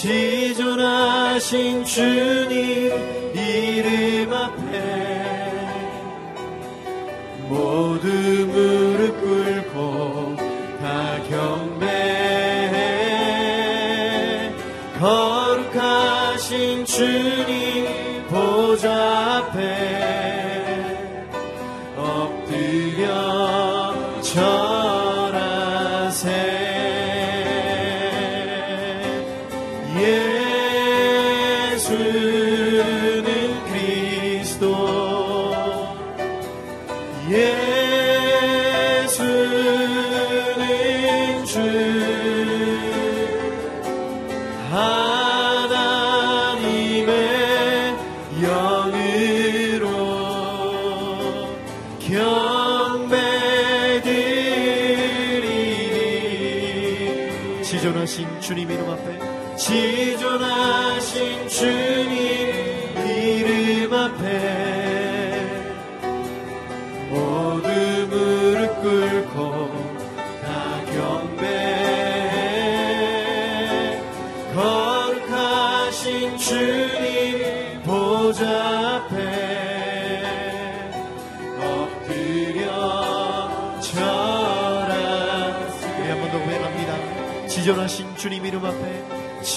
시존하신 주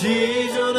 Jesus.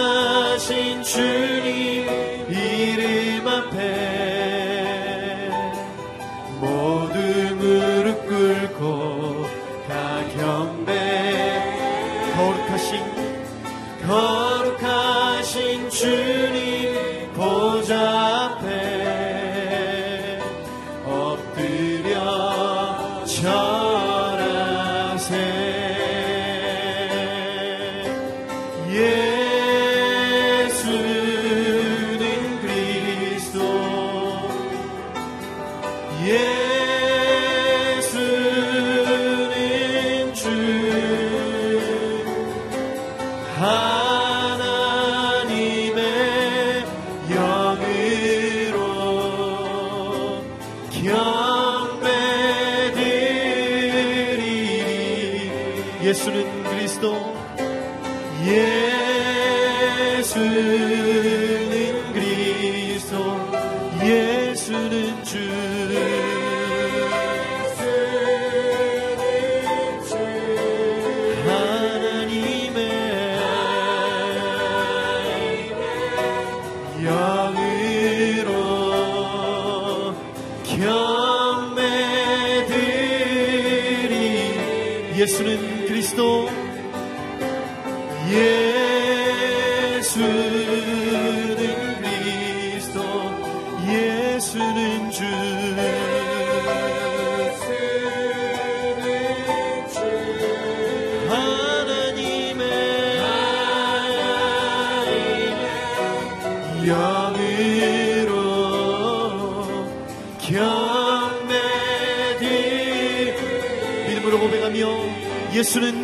nuestro Cristo y. 예수는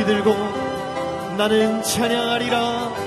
손을 높이 들고 나는 찬양하리라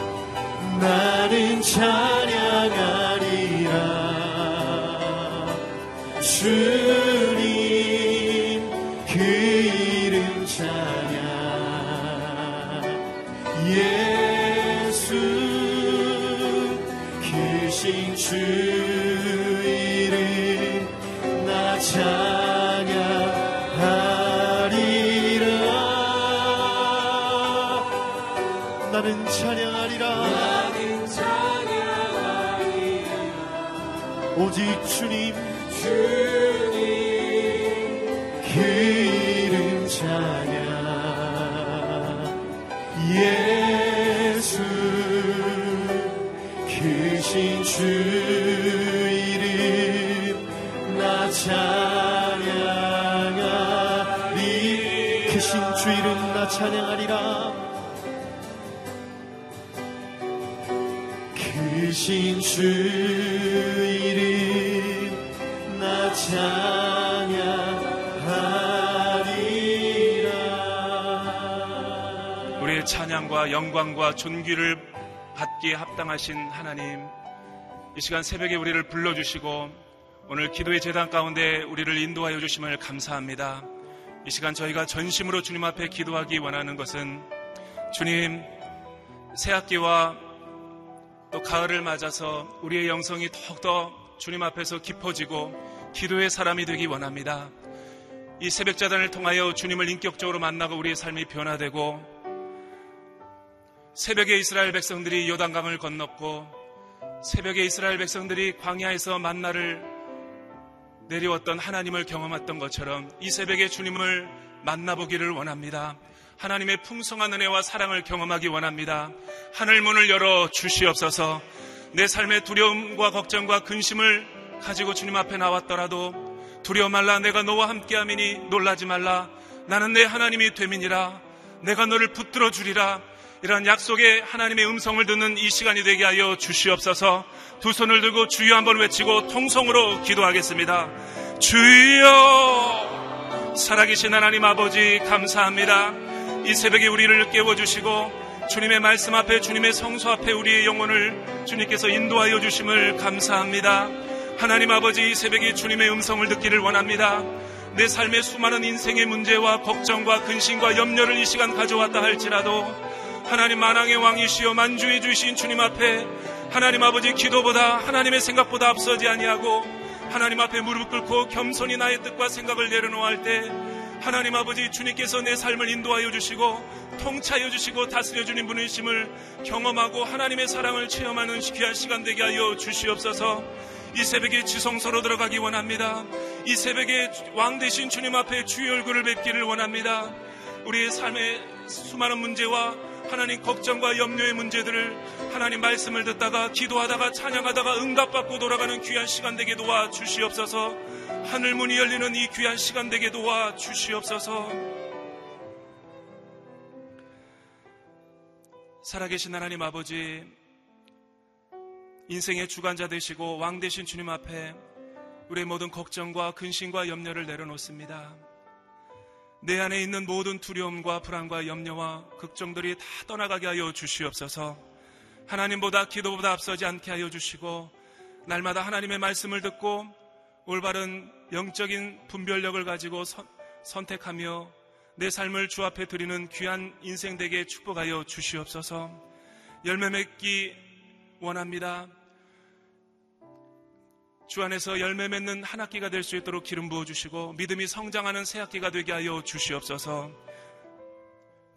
오직 주님. 그 이름 찬양. 예수 크신 주 이름 나 찬양하리. 크신 주 이름 나 찬양하리라 영광과 존귀를 받기에 합당하신 하나님, 이 시간 새벽에 우리를 불러주시고 오늘 기도의 재단 가운데 우리를 인도하여 주심을 감사합니다. 이 시간 저희가 전심으로 주님 앞에 기도하기 원하는 것은 주님, 새학기와 또 가을을 맞아서 우리의 영성이 더욱더 주님 앞에서 깊어지고 기도의 사람이 되기 원합니다. 이 새벽 자단을 통하여 주님을 인격적으로 만나고 우리의 삶이 변화되고 새벽에 이스라엘 백성들이 요단강을 건넜고 새벽에 이스라엘 백성들이 광야에서 만나를 내려왔던 하나님을 경험했던 것처럼 이 새벽에 주님을 만나보기를 원합니다. 하나님의 풍성한 은혜와 사랑을 경험하기 원합니다. 하늘 문을 열어 주시옵소서. 내 삶의 두려움과 걱정과 근심을 가지고 주님 앞에 나왔더라도 두려워 말라. 내가 너와 함께함이니 놀라지 말라. 나는 내 하나님이 됨이니라. 내가 너를 붙들어 주리라 이러한 약속의 하나님의 음성을 듣는 이 시간이 되게 하여 주시옵소서 두 손을 들고 주여 한번 외치고 통성으로 기도하겠습니다. 주여 살아계신 하나님 아버지 감사합니다. 이 새벽에 우리를 깨워주시고 주님의 말씀 앞에 주님의 성소 앞에 우리의 영혼을 주님께서 인도하여 주심을 감사합니다. 하나님 아버지 이 새벽에 주님의 음성을 듣기를 원합니다. 내 삶의 수많은 인생의 문제와 걱정과 근심과 염려를 이 시간 가져왔다 할지라도 하나님 만왕의 왕이시여 만주해 주신 주님 앞에 하나님 아버지 기도보다 하나님의 생각보다 앞서지 아니하고 하나님 앞에 무릎 꿇고 겸손히 나의 뜻과 생각을 내려놓을 때 하나님 아버지 주님께서 내 삶을 인도하여 주시고 통치하여 주시고 다스려 주는 분이심을 경험하고 하나님의 사랑을 체험하는 귀한 시간 되게 하여 주시옵소서. 이 새벽에 지성소로 들어가기 원합니다. 이 새벽에 왕 대신 주님 앞에 주의 얼굴을 뵙기를 원합니다. 우리의 삶의 수많은 문제와 하나님 걱정과 염려의 문제들을 하나님 말씀을 듣다가 기도하다가 찬양하다가 응답받고 돌아가는 귀한 시간 되게 도와 주시옵소서. 하늘 문이 열리는 이 귀한 시간 되게 도와 주시옵소서. 살아계신 하나님 아버지, 인생의 주관자 되시고 왕 되신 주님 앞에 우리의 모든 걱정과 근심과 염려를 내려놓습니다. 내 안에 있는 모든 두려움과 불안과 염려와 걱정들이 다 떠나가게 하여 주시옵소서. 하나님보다 기도보다 앞서지 않게 하여 주시고 날마다 하나님의 말씀을 듣고 올바른 영적인 분별력을 가지고 선, 선택하며 내 삶을 주 앞에 드리는 귀한 인생 되게 축복하여 주시옵소서 열매 맺기 원합니다. 주 안에서 열매 맺는 한 학기가 될 수 있도록 기름 부어 주시고 믿음이 성장하는 새 학기가 되게 하여 주시옵소서.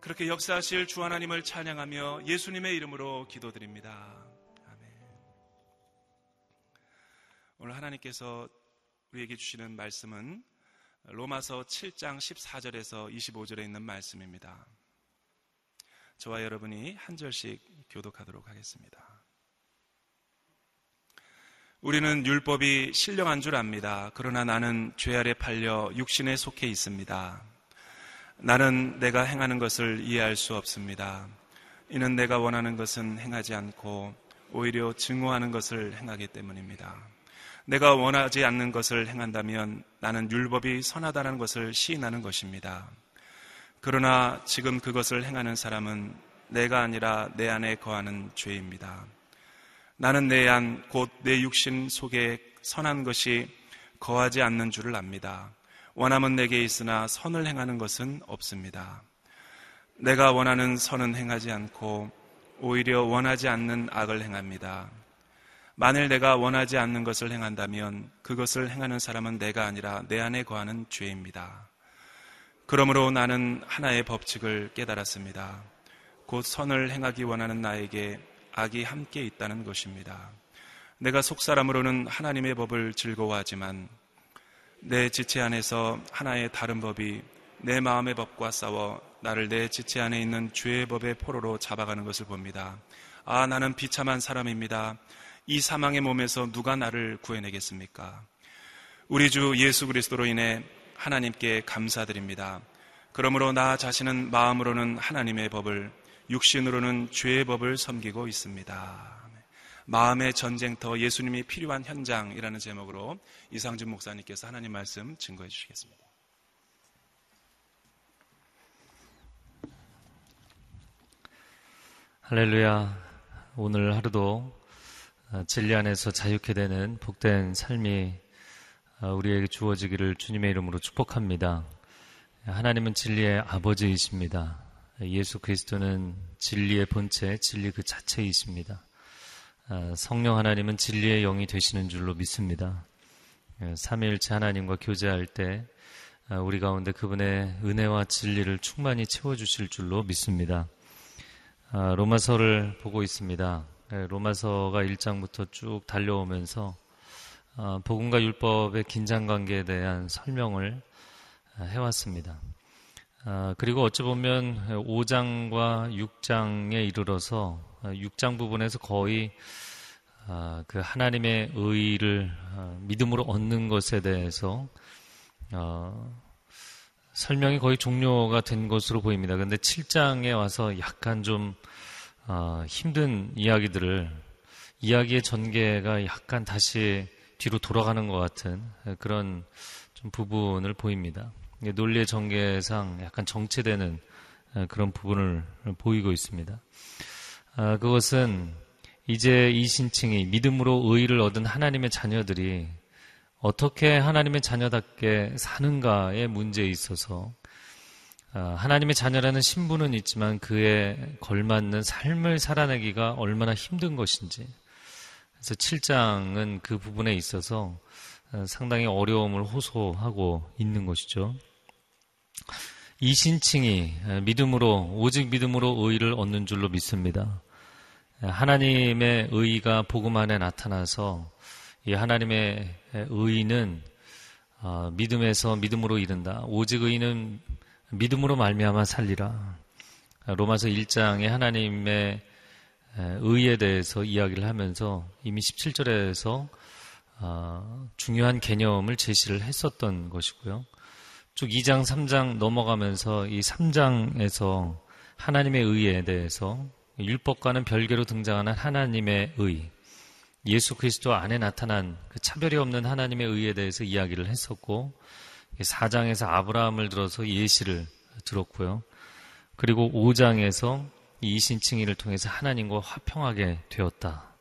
그렇게 역사하실 주 하나님을 찬양하며 예수님의 이름으로 기도드립니다. 오늘 하나님께서 우리에게 주시는 말씀은 로마서 7장 14절에서 25절에 있는 말씀입니다. 저와 여러분이 한 절씩 교독하도록 하겠습니다. 우리는 율법이 신령한 줄 압니다. 그러나 나는 죄 아래 팔려 육신에 속해 있습니다. 나는 내가 행하는 것을 이해할 수 없습니다. 이는 내가 원하는 것은 행하지 않고 오히려 증오하는 것을 행하기 때문입니다. 내가 원하지 않는 것을 행한다면 나는 율법이 선하다는 것을 시인하는 것입니다. 그러나 지금 그것을 행하는 사람은 내가 아니라 내 안에 거하는 죄입니다. 나는 내 안, 곧 내 육신 속에 선한 것이 거하지 않는 줄을 압니다. 원함은 내게 있으나 선을 행하는 것은 없습니다. 내가 원하는 선은 행하지 않고 오히려 원하지 않는 악을 행합니다. 만일 내가 원하지 않는 것을 행한다면 그것을 행하는 사람은 내가 아니라 내 안에 거하는 죄입니다. 그러므로 나는 하나의 법칙을 깨달았습니다. 곧 선을 행하기 원하는 나에게 악이 함께 있다는 것입니다. 내가 속사람으로는 하나님의 법을 즐거워하지만 내 지체 안에서 하나의 다른 법이 내 마음의 법과 싸워 나를 내 지체 안에 있는 죄의 법의 포로로 잡아가는 것을 봅니다. 아, 나는 비참한 사람입니다. 이 사망의 몸에서 누가 나를 구해내겠습니까? 우리 주 예수 그리스도로 인해 하나님께 감사드립니다. 그러므로 나 자신은 마음으로는 하나님의 법을 육신으로는 죄의 법을 섬기고 있습니다. 마음의 전쟁터 예수님이 필요한 현장이라는 제목으로 이상준 목사님께서 하나님 말씀 증거해 주시겠습니다. 할렐루야. 오늘 하루도 진리 안에서 자유케 되는 복된 삶이 우리에게 주어지기를 주님의 이름으로 축복합니다. 하나님은 진리의 아버지이십니다. 예수 그리스도는 진리의 본체, 진리 그 자체이십니다. 아, 성령 하나님은 진리의 영이 되시는 줄로 믿습니다. 예, 삼위일체 하나님과 교제할 때 아, 우리 가운데 그분의 은혜와 진리를 충만히 채워주실 줄로 믿습니다. 아, 로마서를 보고 있습니다. 예, 로마서가 1장부터 쭉 달려오면서 복음과 율법의 긴장관계에 대한 설명을 해왔습니다. 아, 그리고 어찌 보면 5장과 6장에 이르러서 6장 아, 부분에서 거의 아, 그 하나님의 의를 믿음으로 얻는 것에 대해서 어, 설명이 거의 종료가 된 것으로 보입니다. 그런데 7장에 와서 약간 좀 힘든 이야기들을 이야기의 전개가 약간 다시 뒤로 돌아가는 것 같은 그런 좀 부분을 보입니다. 논리의 전개상 약간 정체되는 그런 부분을 보이고 있습니다. 아, 그것은 이제 이 신칭이 믿음으로 의의를 얻은 하나님의 자녀들이 어떻게 하나님의 자녀답게 사는가의 문제에 있어서 아, 하나님의 자녀라는 신분은 있지만 그에 걸맞는 삶을 살아내기가 얼마나 힘든 것인지 그래서 7장은 그 부분에 있어서 어, 상당히 어려움을 호소하고 있는 것이죠. 이 신칭이 믿음으로 오직 믿음으로 의를 얻는 줄로 믿습니다. 하나님의 의가 복음 안에 나타나서 이 하나님의 의는 어, 믿음에서 믿음으로 이른다. 오직 의는 믿음으로 말미암아 살리라. 로마서 1장에 하나님의 의에 대해서 이야기를 하면서 이미 17절에서 어, 중요한 개념을 제시를 했었던 것이고요. 쭉 2장, 3장 넘어가면서 이 3장에서 하나님의 의에 대해서 율법과는 별개로 등장하는 하나님의 의, 예수 그리스도 안에 나타난 그 차별이 없는 하나님의 의에 대해서 이야기를 했었고, 4장에서 아브라함을 들어서 예시를 들었고요. 그리고 5장에서 이신칭이를 통해서 하나님과 화평하게 되었다.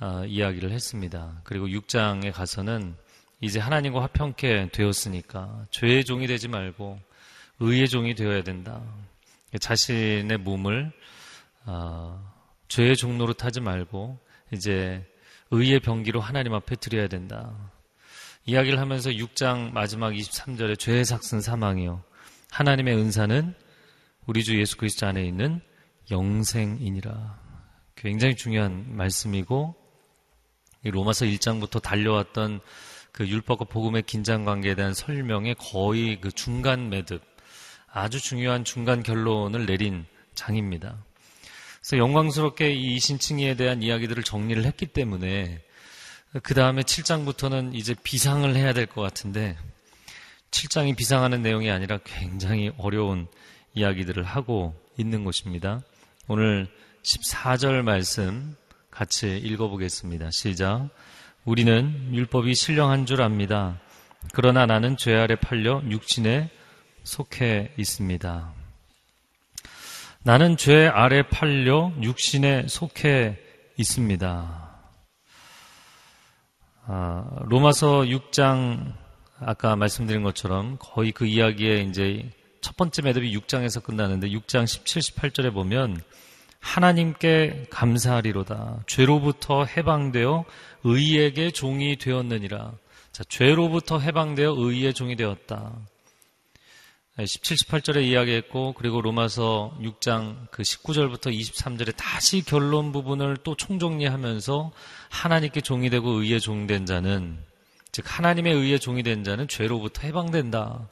어, 이야기를 했습니다. 그리고 6장에 가서는 이제 하나님과 화평케 되었으니까 죄의 종이 되지 말고 의의 종이 되어야 된다. 자신의 몸을 어, 죄의 종로로 타지 말고 이제 의의 병기로 하나님 앞에 드려야 된다. 이야기를 하면서 6장 마지막 23절에 죄의 삭슨 사망이요. 하나님의 은사는 우리 주 예수 그리스도 안에 있는 영생이니라. 굉장히 중요한 말씀이고 로마서 1장부터 달려왔던 그 율법과 복음의 긴장 관계에 대한 설명의 거의 그 중간 매듭, 아주 중요한 중간 결론을 내린 장입니다. 그래서 영광스럽게 이 이신칭의에 대한 이야기들을 정리를 했기 때문에 그 다음에 7장부터는 이제 비상을 해야 될 것 같은데 7장이 비상하는 내용이 아니라 굉장히 어려운 이야기들을 하고 있는 것입니다. 오늘 14절 말씀 같이 읽어보겠습니다. 시작. 우리는 율법이 신령한 줄 압니다. 그러나 나는 죄 아래 팔려 육신에 속해 있습니다. 나는 죄 아래 팔려 육신에 속해 있습니다. 아, 로마서 6장 아까 말씀드린 것처럼 거의 그 이야기의 이제 첫 번째 매듭이 6장에서 끝나는데 6장 17, 18절에 보면 하나님께 감사하리로다. 죄로부터 해방되어 의에게 종이 되었느니라. 자, 죄로부터 해방되어 의의 종이 되었다. 17, 18절에 이야기했고, 그리고 로마서 6장 그 19절부터 23절에 다시 결론 부분을 또 총정리하면서 하나님께 종이 되고 의의 종된 자는, 즉, 하나님의 의의 종이 된 자는 죄로부터 해방된다.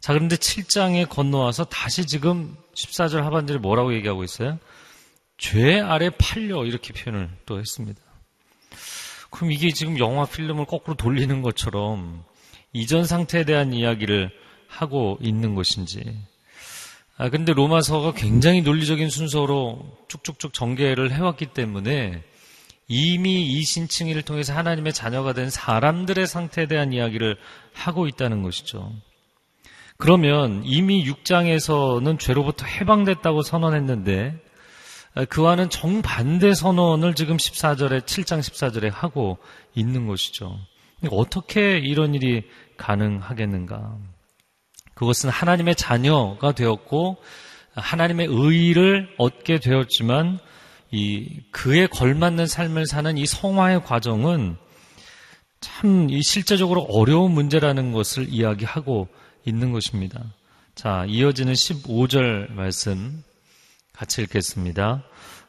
자, 그런데 7장에 건너와서 다시 지금 14절 하반절에 뭐라고 얘기하고 있어요? 죄 아래 팔려 이렇게 표현을 또 했습니다. 그럼 이게 지금 영화 필름을 거꾸로 돌리는 것처럼 이전 상태에 대한 이야기를 하고 있는 것인지. 아, 근데 로마서가 굉장히 논리적인 순서로 쭉쭉쭉 전개를 해왔기 때문에 이미 이 신칭의를 통해서 하나님의 자녀가 된 사람들의 상태에 대한 이야기를 하고 있다는 것이죠. 그러면 이미 6장에서는 죄로부터 해방됐다고 선언했는데 그와는 정반대 선언을 지금 14절에 7장 14절에 하고 있는 것이죠. 어떻게 이런 일이 가능하겠는가? 그것은 하나님의 자녀가 되었고 하나님의 의를 얻게 되었지만 이 그에 걸맞는 삶을 사는 이 성화의 과정은 참 이 실제적으로 어려운 문제라는 것을 이야기하고 있는 것입니다. 자, 이어지는 15절 말씀 같이 읽겠습니다.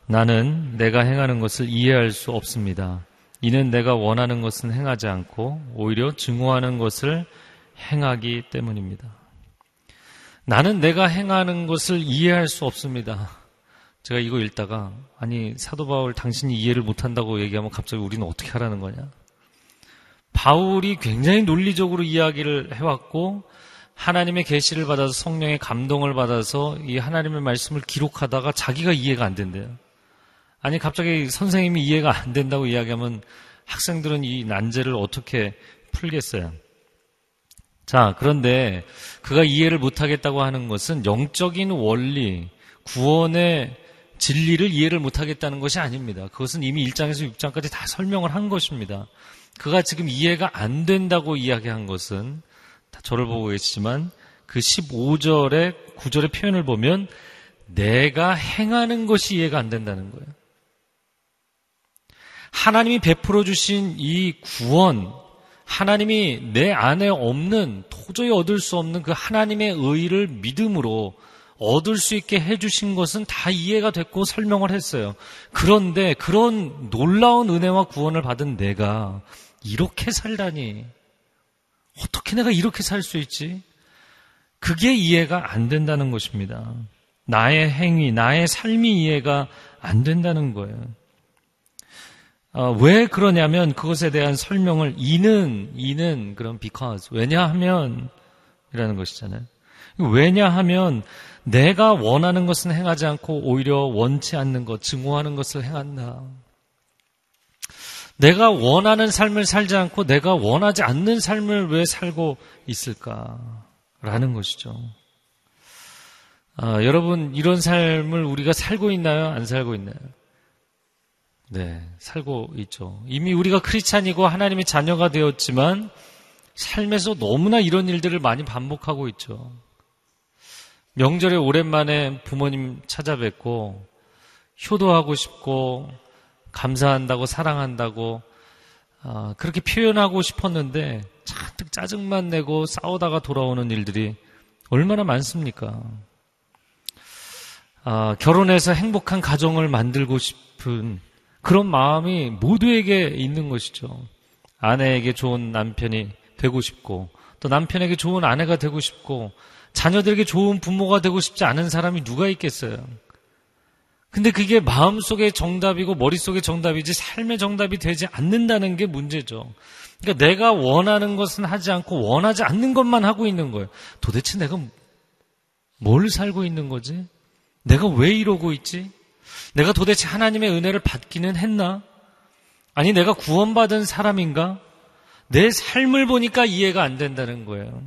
나는 내가 행하는 것을 이해할 수 없습니다. 이는 내가 원하는 것은 행하지 않고 오히려 증오하는 것을 행하기 때문입니다. 나는 내가 행하는 것을 이해할 수 없습니다. 제가 이거 읽다가 아니 사도 바울 당신이 이해를 못한다고 얘기하면 갑자기 우리는 어떻게 하라는 거냐? 바울이 굉장히 논리적으로 이야기를 해왔고 하나님의 계시를 받아서 성령의 감동을 받아서 이 하나님의 말씀을 기록하다가 자기가 이해가 안 된대요. 아니 갑자기 선생님이 이해가 안 된다고 이야기하면 학생들은 이 난제를 어떻게 풀겠어요? 자, 그런데 그가 이해를 못 하겠다고 하는 것은 영적인 원리, 구원의 진리를 이해를 못 하겠다는 것이 아닙니다. 그것은 이미 1장에서 6장까지 다 설명을 한 것입니다. 그가 지금 이해가 안 된다고 이야기한 것은 저를 보고 계시지만 그 15절의 9절의 표현을 보면 내가 행하는 것이 이해가 안 된다는 거예요. 하나님이 베풀어 주신 이 구원, 하나님이 내 안에 없는 도저히 얻을 수 없는 그 하나님의 의를 믿음으로 얻을 수 있게 해주신 것은 다 이해가 됐고 설명을 했어요. 그런데 그런 놀라운 은혜와 구원을 받은 내가 이렇게 살다니 어떻게 내가 이렇게 살 수 있지? 그게 이해가 안 된다는 것입니다. 나의 행위, 나의 삶이 이해가 안 된다는 거예요. 어, 왜 그러냐면 그것에 대한 설명을 이는 이는 그런 because 왜냐하면 이라는 것이잖아요. 왜냐하면 내가 원하는 것은 행하지 않고 오히려 원치 않는 것, 증오하는 것을 행한다. 내가 원하는 삶을 살지 않고 내가 원하지 않는 삶을 왜 살고 있을까라는 것이죠. 아, 여러분 이런 삶을 우리가 살고 있나요? 안 살고 있나요? 네, 살고 있죠. 이미 우리가 크리스찬이고 하나님의 자녀가 되었지만 삶에서 너무나 이런 일들을 많이 반복하고 있죠. 명절에 오랜만에 부모님 찾아뵙고 효도하고 싶고 감사한다고 사랑한다고 어, 그렇게 표현하고 싶었는데 잔뜩 짜증만 내고 싸우다가 돌아오는 일들이 얼마나 많습니까? 아, 결혼해서 행복한 가정을 만들고 싶은 그런 마음이 모두에게 있는 것이죠. 아내에게 좋은 남편이 되고 싶고 또 남편에게 좋은 아내가 되고 싶고 자녀들에게 좋은 부모가 되고 싶지 않은 사람이 누가 있겠어요? 근데 그게 마음속의 정답이고 머릿속의 정답이지 삶의 정답이 되지 않는다는 게 문제죠. 그러니까 내가 원하는 것은 하지 않고 원하지 않는 것만 하고 있는 거예요. 도대체 내가 뭘 살고 있는 거지? 내가 왜 이러고 있지? 내가 도대체 하나님의 은혜를 받기는 했나? 아니, 내가 구원받은 사람인가? 내 삶을 보니까 이해가 안 된다는 거예요.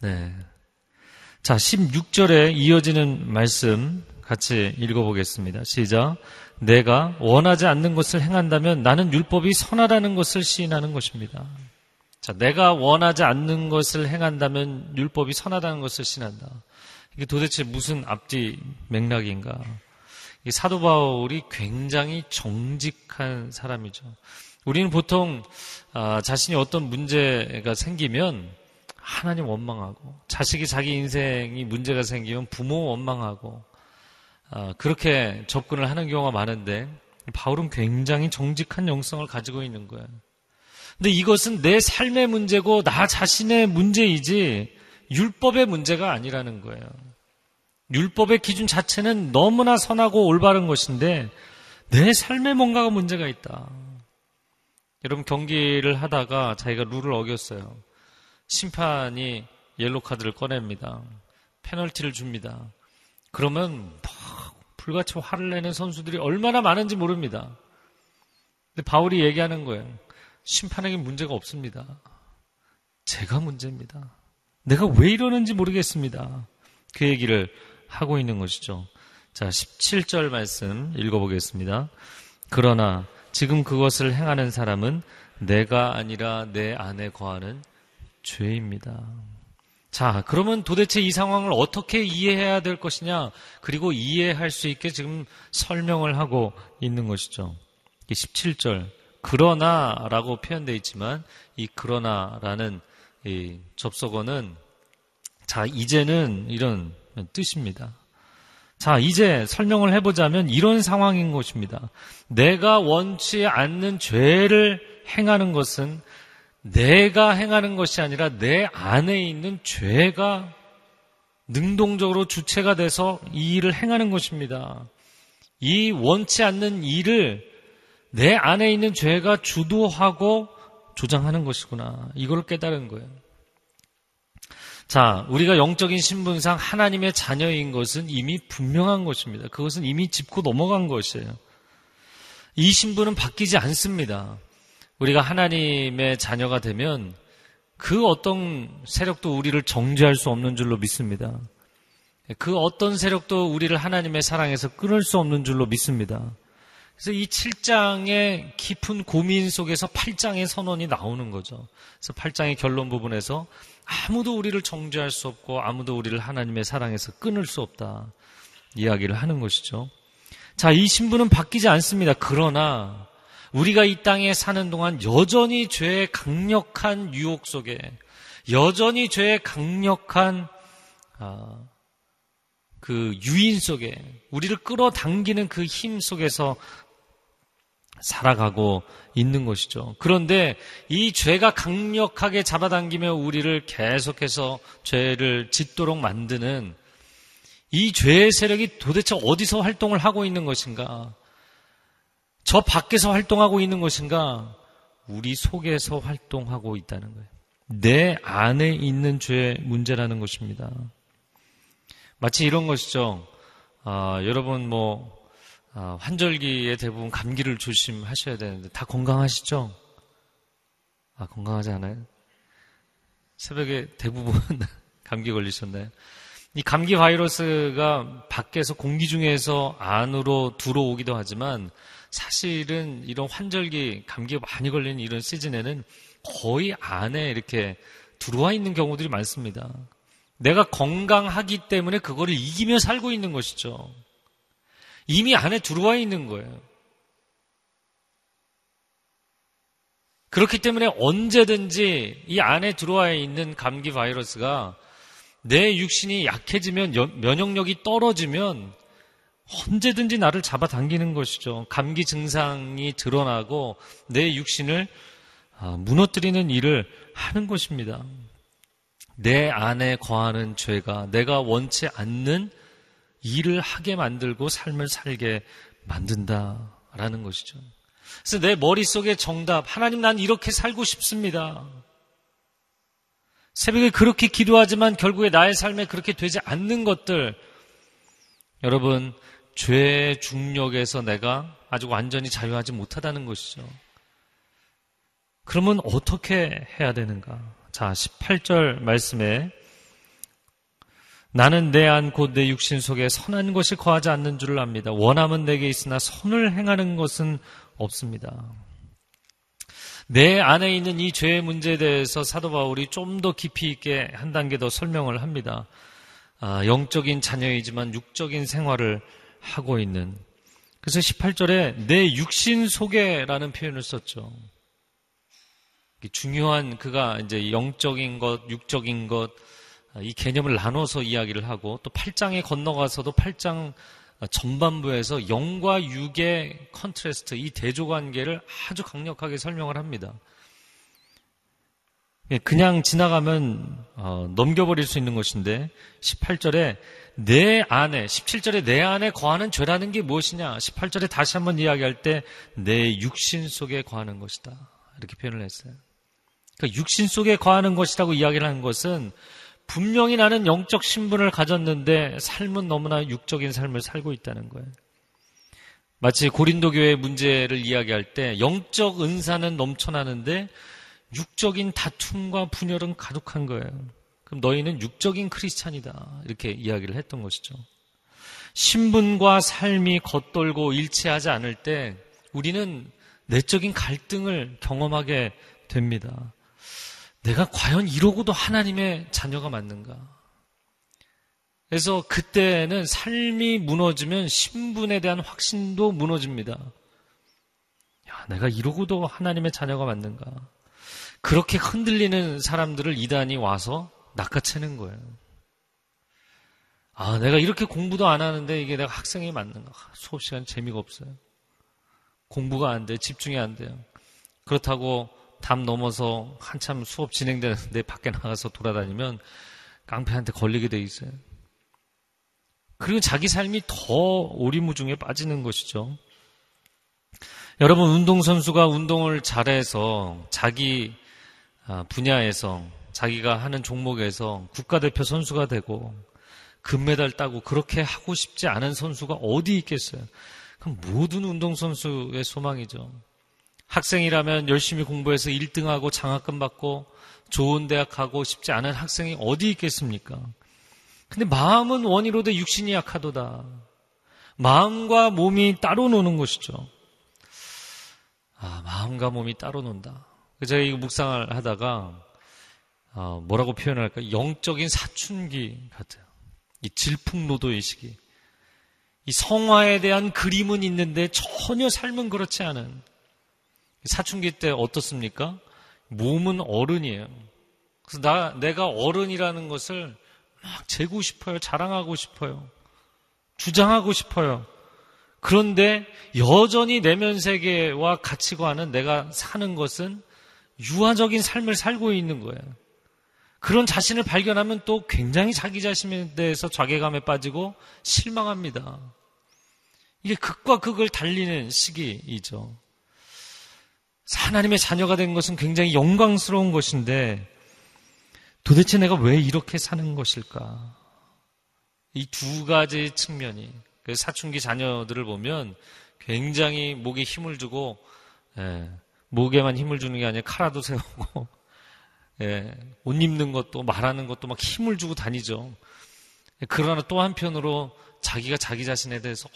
네. 자, 16절에 이어지는 말씀 같이 읽어보겠습니다. 시작. 내가 원하지 않는 것을 행한다면 나는 율법이 선하다는 것을 시인하는 것입니다. 자, 내가 원하지 않는 것을 행한다면 율법이 선하다는 것을 시인한다. 이게 도대체 무슨 앞뒤 맥락인가? 사도 바울이 굉장히 정직한 사람이죠. 우리는 보통 아, 자신이 어떤 문제가 생기면 하나님 원망하고 자식이 자기 인생이 문제가 생기면 부모 원망하고 아, 그렇게 접근을 하는 경우가 많은데 바울은 굉장히 정직한 영성을 가지고 있는 거예요. 근데 이것은 내 삶의 문제고 나 자신의 문제이지 율법의 문제가 아니라는 거예요. 율법의 기준 자체는 너무나 선하고 올바른 것인데 내 삶에 뭔가가 문제가 있다. 여러분 경기를 하다가 자기가 룰을 어겼어요. 심판이 옐로 카드를 꺼냅니다. 페널티를 줍니다. 그러면 막 불같이 화를 내는 선수들이 얼마나 많은지 모릅니다. 근데 바울이 얘기하는 거예요. 심판에게 문제가 없습니다. 제가 문제입니다. 내가 왜 이러는지 모르겠습니다. 그 얘기를 하고 있는 것이죠. 자, 17절 말씀 읽어보겠습니다. 그러나 지금 그것을 행하는 사람은 내가 아니라 내 안에 거하는 죄입니다. 자, 그러면 도대체 이 상황을 어떻게 이해해야 될 것이냐? 그리고 이해할 수 있게 지금 설명을 하고 있는 것이죠. 17절. 그러나 라고 표현되어 있지만 이 그러나 라는 이 접속어는 자, 이제는 이런 뜻입니다. 자, 이제 설명을 해보자면 이런 상황인 것입니다. 내가 원치 않는 죄를 행하는 것은 내가 행하는 것이 아니라 내 안에 있는 죄가 능동적으로 주체가 돼서 이 일을 행하는 것입니다. 이 원치 않는 일을 내 안에 있는 죄가 주도하고 조장하는 것이구나. 이걸 깨달은 거예요. 자, 우리가 영적인 신분상 하나님의 자녀인 것은 이미 분명한 것입니다. 그것은 이미 짚고 넘어간 것이에요. 이 신분은 바뀌지 않습니다. 우리가 하나님의 자녀가 되면 그 어떤 세력도 우리를 정죄할 수 없는 줄로 믿습니다. 그 어떤 세력도 우리를 하나님의 사랑에서 끊을 수 없는 줄로 믿습니다. 그래서 이 7장의 깊은 고민 속에서 8장의 선언이 나오는 거죠. 그래서 8장의 결론 부분에서 아무도 우리를 정죄할 수 없고 아무도 우리를 하나님의 사랑에서 끊을 수 없다. 이야기를 하는 것이죠. 자, 이 신분은 바뀌지 않습니다. 그러나 우리가 이 땅에 사는 동안 여전히 죄의 강력한 유혹 속에 여전히 죄의 강력한 아, 그 유인 속에 우리를 끌어당기는 그 힘 속에서 살아가고 있는 것이죠. 그런데 이 죄가 강력하게 잡아당기며 우리를 계속해서 죄를 짓도록 만드는 이 죄의 세력이 도대체 어디서 활동을 하고 있는 것인가? 저 밖에서 활동하고 있는 것인가? 우리 속에서 활동하고 있다는 거예요. 내 안에 있는 죄의 문제라는 것입니다. 마치 이런 것이죠. 아, 여러분 뭐 아, 환절기에 대부분 감기를 조심하셔야 되는데 다 건강하시죠? 아 건강하지 않아요? 새벽에 대부분 감기 걸리셨나요? 이 감기 바이러스가 밖에서 공기 중에서 안으로 들어오기도 하지만 사실은 이런 환절기 감기가 많이 걸리는 이런 시즌에는 거의 안에 이렇게 들어와 있는 경우들이 많습니다. 내가 건강하기 때문에 그거를 이기며 살고 있는 것이죠. 이미 안에 들어와 있는 거예요. 그렇기 때문에 언제든지 이 안에 들어와 있는 감기 바이러스가 내 육신이 약해지면 면역력이 떨어지면 언제든지 나를 잡아당기는 것이죠. 감기 증상이 드러나고 내 육신을 아, 무너뜨리는 일을 하는 것입니다. 내 안에 거하는 죄가 내가 원치 않는 일을 하게 만들고 삶을 살게 만든다라는 것이죠. 그래서 내 머릿속에 정답, 하나님 난 이렇게 살고 싶습니다. 새벽에 그렇게 기도하지만 결국에 나의 삶에 그렇게 되지 않는 것들, 여러분, 죄의 중력에서 내가 아주 완전히 자유하지 못하다는 것이죠. 그러면 어떻게 해야 되는가? 자, 18절 말씀에 나는 내 안 곧 내 육신 속에 선한 것이 거하지 않는 줄을 압니다. 원함은 내게 있으나 선을 행하는 것은 없습니다. 내 안에 있는 이 죄의 문제에 대해서 사도 바울이 좀 더 깊이 있게 한 단계 더 설명을 합니다. 아, 영적인 자녀이지만 육적인 생활을 하고 있는. 그래서 18절에 내 육신 속에라는 표현을 썼죠. 중요한 그가 이제 영적인 것, 육적인 것, 이 개념을 나눠서 이야기를 하고 또 8장에 건너가서도 8장 전반부에서 영과 육의 contrast, 이 대조 관계를 아주 강력하게 설명을 합니다. 예, 그냥 지나가면 어, 넘겨버릴 수 있는 것인데 18절에 내 안에 17절에 내 안에 거하는 죄라는 게 무엇이냐 18절에 다시 한번 이야기할 때 내 육신 속에 거하는 것이다 이렇게 표현을 했어요. 그러니까 육신 속에 거하는 것이라고 이야기를 하는 것은 분명히 나는 영적 신분을 가졌는데 삶은 너무나 육적인 삶을 살고 있다는 거예요. 마치 고린도 교회의 문제를 이야기할 때 영적 은사는 넘쳐나는데 육적인 다툼과 분열은 가득한 거예요. 그럼 너희는 육적인 크리스찬이다. 이렇게 이야기를 했던 것이죠. 신분과 삶이 겉돌고 일치하지 않을 때 우리는 내적인 갈등을 경험하게 됩니다. 내가 과연 이러고도 하나님의 자녀가 맞는가? 그래서 그때는 삶이 무너지면 신분에 대한 확신도 무너집니다. 야, 내가 이러고도 하나님의 자녀가 맞는가? 그렇게 흔들리는 사람들을 이단이 와서 낚아채는 거예요. 아, 내가 이렇게 공부도 안 하는데 이게 내가 학생이 맞는가? 수업 시간 재미가 없어요. 공부가 안 돼, 집중이 안 돼요. 그렇다고 담 넘어서 한참 수업 진행되는데 밖에 나가서 돌아다니면 깡패한테 걸리게 돼 있어요. 그리고 자기 삶이 더 오리무중에 빠지는 것이죠. 여러분, 운동선수가 운동을 잘해서 자기 아, 분야에서 자기가 하는 종목에서 국가대표 선수가 되고 금메달 따고 그렇게 하고 싶지 않은 선수가 어디 있겠어요? 그럼 모든 운동선수의 소망이죠. 학생이라면 열심히 공부해서 1등하고 장학금 받고 좋은 대학 가고 싶지 않은 학생이 어디 있겠습니까? 근데 마음은 원이로되 육신이 약하도다. 마음과 몸이 따로 노는 것이죠. 아, 마음과 몸이 따로 논다. 제가 이거 묵상을 하다가 어, 뭐라고 표현할까? 영적인 사춘기 같아요. 이 질풍노도의 시기. 이 성화에 대한 그림은 있는데 전혀 삶은 그렇지 않은 사춘기 때 어떻습니까? 몸은 어른이에요. 그래서 나, 내가 어른이라는 것을 막 재고 싶어요. 자랑하고 싶어요. 주장하고 싶어요. 그런데 여전히 내면 세계와 가치관은 내가 사는 것은 유아적인 삶을 살고 있는 거예요. 그런 자신을 발견하면 또 굉장히 자기 자신에 대해서 자괴감에 빠지고 실망합니다. 이게 극과 극을 달리는 시기이죠. 하나님의 자녀가 된 것은 굉장히 영광스러운 것인데 도대체 내가 왜 이렇게 사는 것일까? 이 두 가지 측면이 그 사춘기 자녀들을 보면 굉장히 목에 힘을 주고 예, 목에만 힘을 주는 게 아니라 카라도 세우고 예, 옷 입는 것도 말하는 것도 막 힘을 주고 다니죠. 그러나 또 한편으로 자기가 자기 자신에 대해서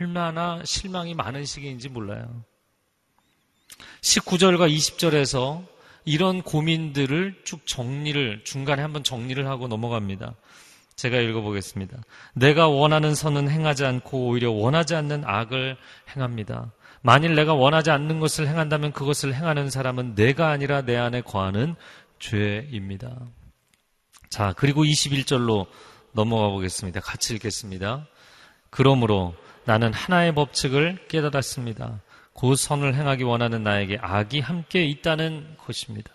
얼마나 실망이 많은 시기인지 몰라요. 19절과 20절에서 이런 고민들을 쭉 정리를, 중간에 한번 정리를 하고 넘어갑니다. 제가 읽어보겠습니다. 내가 원하는 선은 행하지 않고 오히려 원하지 않는 악을 행합니다. 만일 내가 원하지 않는 것을 행한다면 그것을 행하는 사람은 내가 아니라 내 안에 거하는 죄입니다. 자, 그리고 21절로 넘어가 보겠습니다. 같이 읽겠습니다. 그러므로 나는 하나의 법칙을 깨달았습니다. 곧 선을 행하기 원하는 나에게 악이 함께 있다는 것입니다.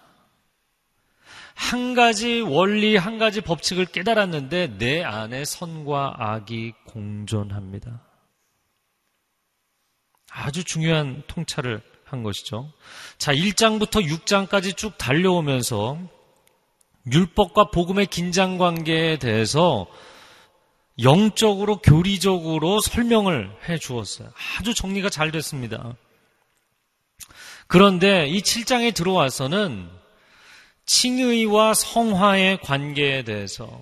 한 가지 원리, 한 가지 법칙을 깨달았는데 내 안에 선과 악이 공존합니다. 아주 중요한 통찰을 한 것이죠. 자, 1장부터 6장까지 쭉 달려오면서 율법과 복음의 긴장 관계에 대해서 영적으로 교리적으로 설명을 해 주었어요. 아주 정리가 잘 됐습니다. 그런데 이 7장에 들어와서는 칭의와 성화의 관계에 대해서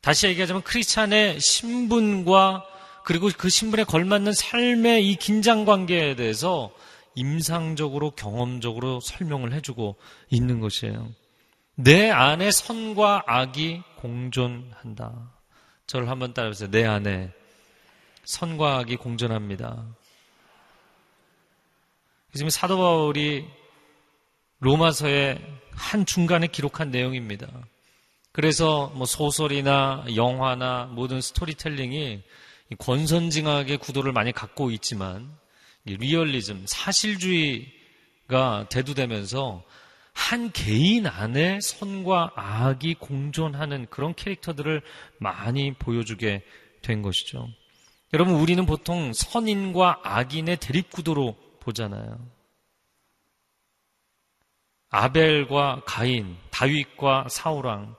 다시 얘기하자면 크리스찬의 신분과 그리고 그 신분에 걸맞는 삶의 이 긴장 관계에 대해서 임상적으로 경험적으로 설명을 해주고 있는 것이에요. 내 안에 선과 악이 공존한다. 저를 한번 따라해보세요. 내 안에 선과 악이 공존합니다. 지금 사도 바울이 로마서의 한 중간에 기록한 내용입니다. 그래서 뭐 소설이나 영화나 모든 스토리텔링이 권선징악의 구도를 많이 갖고 있지만 리얼리즘, 사실주의가 대두되면서 한 개인 안에 선과 악이 공존하는 그런 캐릭터들을 많이 보여주게 된 것이죠. 여러분, 우리는 보통 선인과 악인의 대립구도로 보잖아요. 아벨과 가인, 다윗과 사우랑,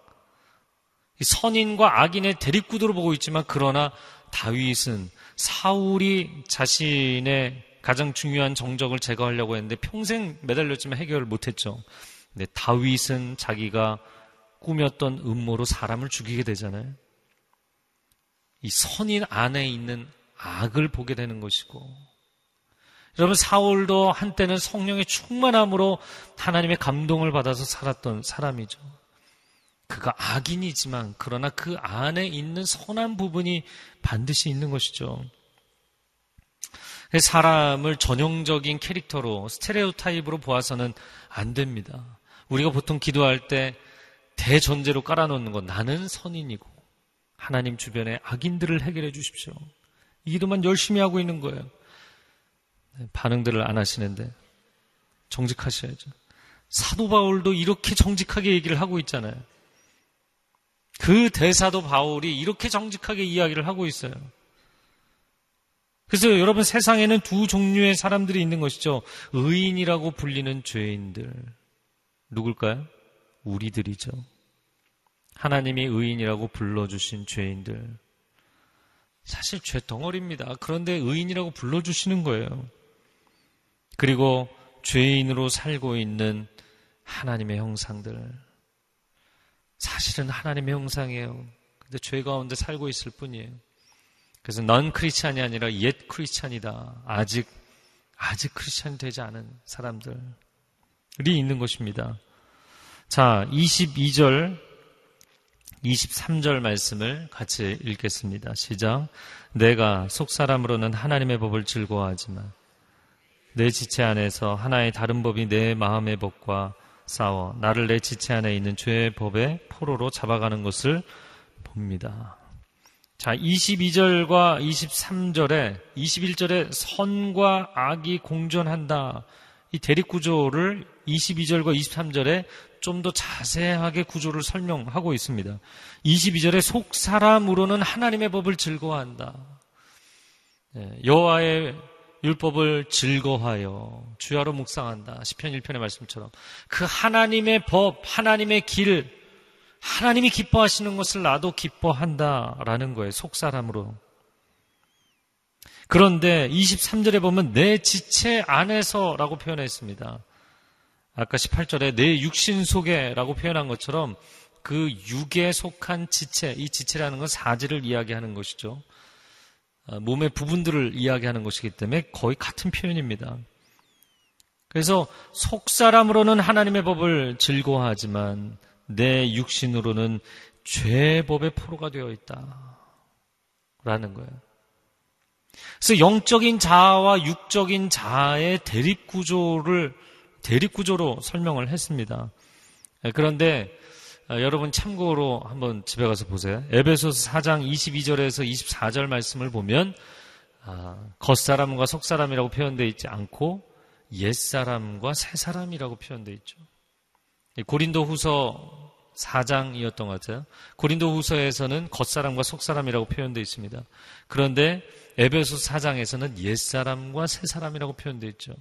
선인과 악인의 대립구도로 보고 있지만 그러나 다윗은 사울이 자신의 가장 중요한 정적을 제거하려고 했는데 평생 매달렸지만 해결을 못했죠. 근데 다윗은 자기가 꾸몄던 음모로 사람을 죽이게 되잖아요. 이 선인 안에 있는 악을 보게 되는 것이고, 여러분 사울도 한때는 성령의 충만함으로 하나님의 감동을 받아서 살았던 사람이죠. 그가 악인이지만 그러나 그 안에 있는 선한 부분이 반드시 있는 것이죠. 사람을 전형적인 캐릭터로 스테레오 타입으로 보아서는 안 됩니다. 우리가 보통 기도할 때 대전제로 깔아놓는 건 나는 선인이고 하나님 주변에 악인들을 해결해 주십시오. 이 기도만 열심히 하고 있는 거예요. 네, 반응들을 안 하시는데 정직하셔야죠. 사도 바울도 이렇게 정직하게 얘기를 하고 있잖아요. 그 대사도 바울이 이렇게 정직하게 이야기를 하고 있어요. 그래서 여러분 세상에는 두 종류의 사람들이 있는 것이죠. 의인이라고 불리는 죄인들. 누굴까요? 우리들이죠. 하나님이 의인이라고 불러주신 죄인들. 사실 죄 덩어리입니다. 그런데 의인이라고 불러주시는 거예요. 그리고 죄인으로 살고 있는 하나님의 형상들. 사실은 하나님의 형상이에요. 근데 죄 가운데 살고 있을 뿐이에요. 그래서 넌 크리스찬이 아니라 옛 크리스찬이다. 아직 아직 크리스찬이 되지 않은 사람들이 있는 것입니다. 자, 22절 23절 말씀을 같이 읽겠습니다. 시작. 내가 속사람으로는 하나님의 법을 즐거워하지만 내 지체 안에서 하나의 다른 법이 내 마음의 법과 싸워 나를 내 지체 안에 있는 죄의 법의 포로로 잡아가는 것을 봅니다. 자, 22절과 23절에 21절에 선과 악이 공존한다. 이 대립 구조를 22절과 23절에 좀 더 자세하게 구조를 설명하고 있습니다. 22절에 속 사람으로는 하나님의 법을 즐거워한다. 네, 여호와의 율법을 즐거워하여 주야로 묵상한다. 시편 1편의 말씀처럼 그 하나님의 법, 하나님의 길, 하나님이 기뻐하시는 것을 나도 기뻐한다라는 거예요. 속사람으로. 그런데 23절에 보면 내 지체 안에서라고 표현했습니다. 아까 18절에 내 육신 속에라고 표현한 것처럼 그 육에 속한 지체, 이 지체라는 건 사지를 이야기하는 것이죠. 아, 몸의 부분들을 이야기하는 것이기 때문에 거의 같은 표현입니다. 그래서 속 사람으로는 하나님의 법을 즐거워하지만 내 육신으로는 죄 법의 포로가 되어 있다. 라는 거예요. 그래서 영적인 자아와 육적인 자아의 대립 구조를, 대립 구조로 설명을 했습니다. 예, 그런데 아, 여러분 참고로 한번 집에 가서 보세요. 에베소서 4장 22절에서 24절 말씀을 보면 아, 겉사람과 속사람이라고 표현되어 있지 않고 옛사람과 새사람이라고 표현되어 있죠. 고린도 후서 4장이었던 것 같아요. 고린도 후서에서는 겉사람과 속사람이라고 표현되어 있습니다. 그런데 에베소 4장에서는 옛사람과 새사람이라고 표현되어 있죠.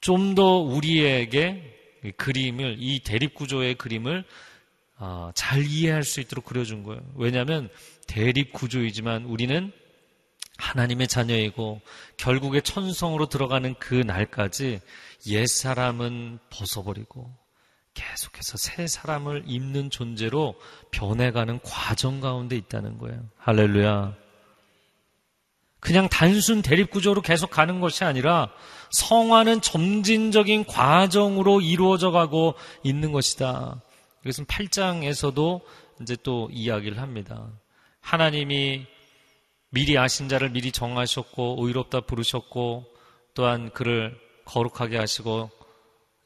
좀 더 우리에게 그림을, 이 대립 구조의 그림을 어, 잘 이해할 수 있도록 그려준 거예요. 왜냐하면 대립 구조이지만 우리는 하나님의 자녀이고 결국에 천성으로 들어가는 그 날까지 옛 사람은 벗어버리고 계속해서 새 사람을 입는 존재로 변해가는 과정 가운데 있다는 거예요. 할렐루야. 그냥 단순 대립 구조로 계속 가는 것이 아니라 성화는 점진적인 과정으로 이루어져 가고 있는 것이다. 이것은 8장에서도 이제 또 이야기를 합니다. 하나님이 미리 아신 자를 미리 정하셨고 의롭다 부르셨고 또한 그를 거룩하게 하시고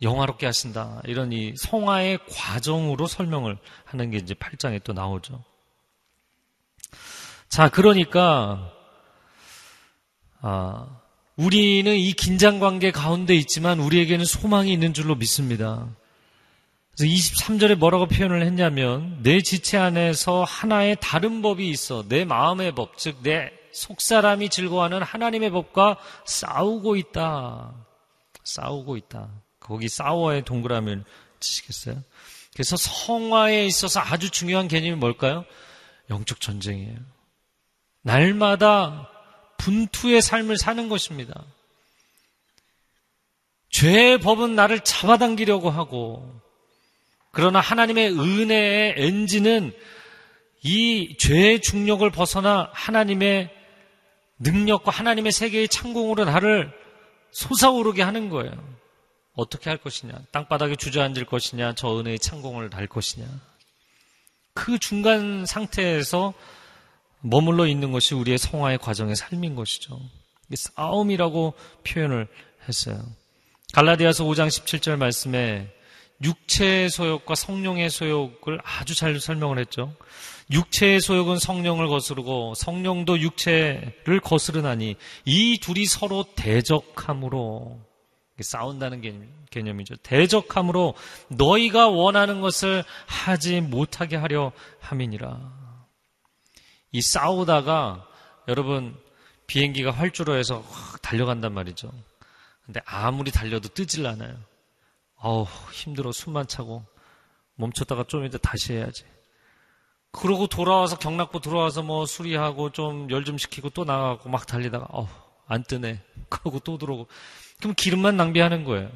영화롭게 하신다. 이런 이 성화의 과정으로 설명을 하는 게 이제 8장에 또 나오죠. 자, 그러니까 아, 우리는 이 긴장 관계 가운데 있지만 우리에게는 소망이 있는 줄로 믿습니다. 그래서 23절에 뭐라고 표현을 했냐면 내 지체 안에서 하나의 다른 법이 있어 내 마음의 법, 즉 내 속사람이 즐거워하는 하나님의 법과 싸우고 있다. 싸우고 있다. 거기 싸워의 동그라미를 치시겠어요? 그래서 성화에 있어서 아주 중요한 개념이 뭘까요? 영적 전쟁이에요. 날마다 분투의 삶을 사는 것입니다. 죄의 법은 나를 잡아당기려고 하고, 그러나 하나님의 은혜의 엔진은 이 죄의 중력을 벗어나 하나님의 능력과 하나님의 세계의 창공으로 나를 솟아오르게 하는 거예요. 어떻게 할 것이냐? 땅바닥에 주저앉을 것이냐? 저 은혜의 창공을 달 것이냐? 그 중간 상태에서 머물러 있는 것이 우리의 성화의 과정의 삶인 것이죠. 싸움이라고 표현을 했어요. 갈라디아서 5장 17절 말씀에 육체의 소욕과 성령의 소욕을 아주 잘 설명을 했죠. 육체의 소욕은 성령을 거스르고 성령도 육체를 거스르나니 이 둘이 서로 대적함으로 싸운다는 개념, 이죠 대적함으로 너희가 원하는 것을 하지 못하게 하려 함이니라. 이 싸우다가 여러분 비행기가 활주로 에서 확 달려간단 말이죠. 근데 아무리 달려도 뜨질 않아요. 어우, 힘들어. 숨만 차고. 멈췄다가 좀 이따 다시 해야지. 그러고 돌아와서 경락부 들어와서 뭐 수리하고 좀 열좀 시키고 또 나가고 막 달리다가, 어우, 안 뜨네. 그러고 또 들어오고. 그럼 기름만 낭비하는 거예요.